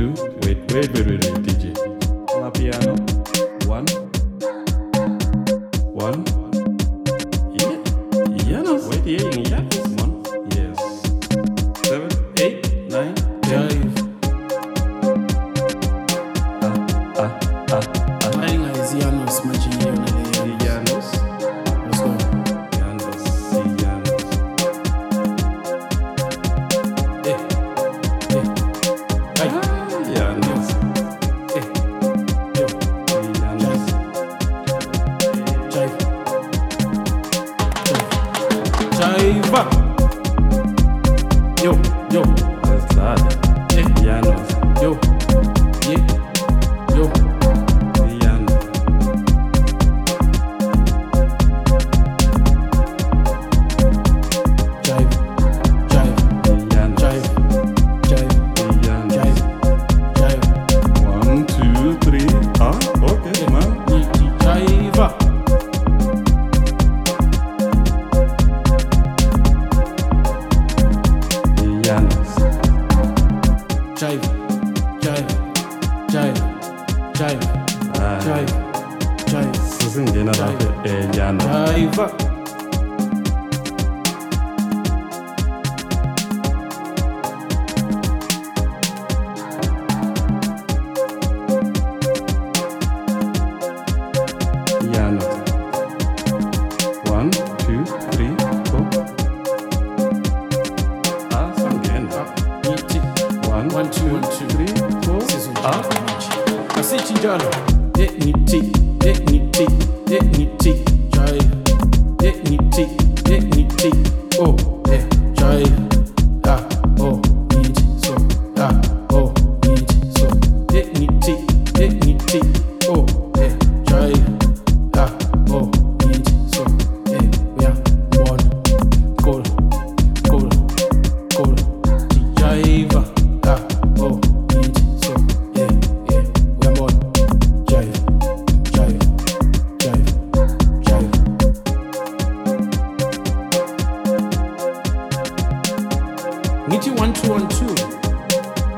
to Wait Wait Wait Wait, wait DJ. Jai, Jai. Sizin gene rafi eğlenen. Jai eh, va. One, two, three, four. Ah, again. One, one, two, one, two, three, four. Ah. Asichinjalo dignity, dignity, dignity, drive, dignity.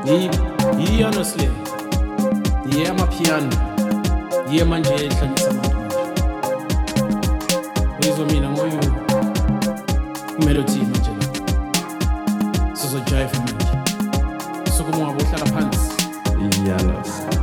He, he honestly, he amapiano, he manje ehlanganisa abantu manje. Uyizwa mina ngoyu melody manje la. Sizojive manje. Sukuma wabuhlala phansi. Iyanas. Yeah,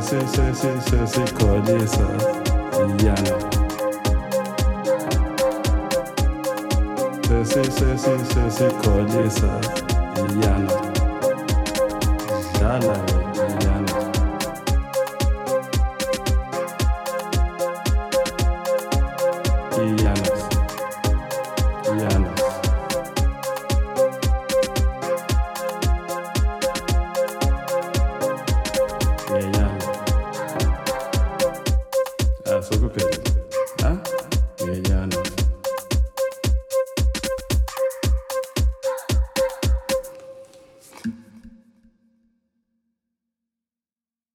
se, se, se, se, se kolje sa jana. Se, se, se, se, se, se kolje sa jana. Jana je.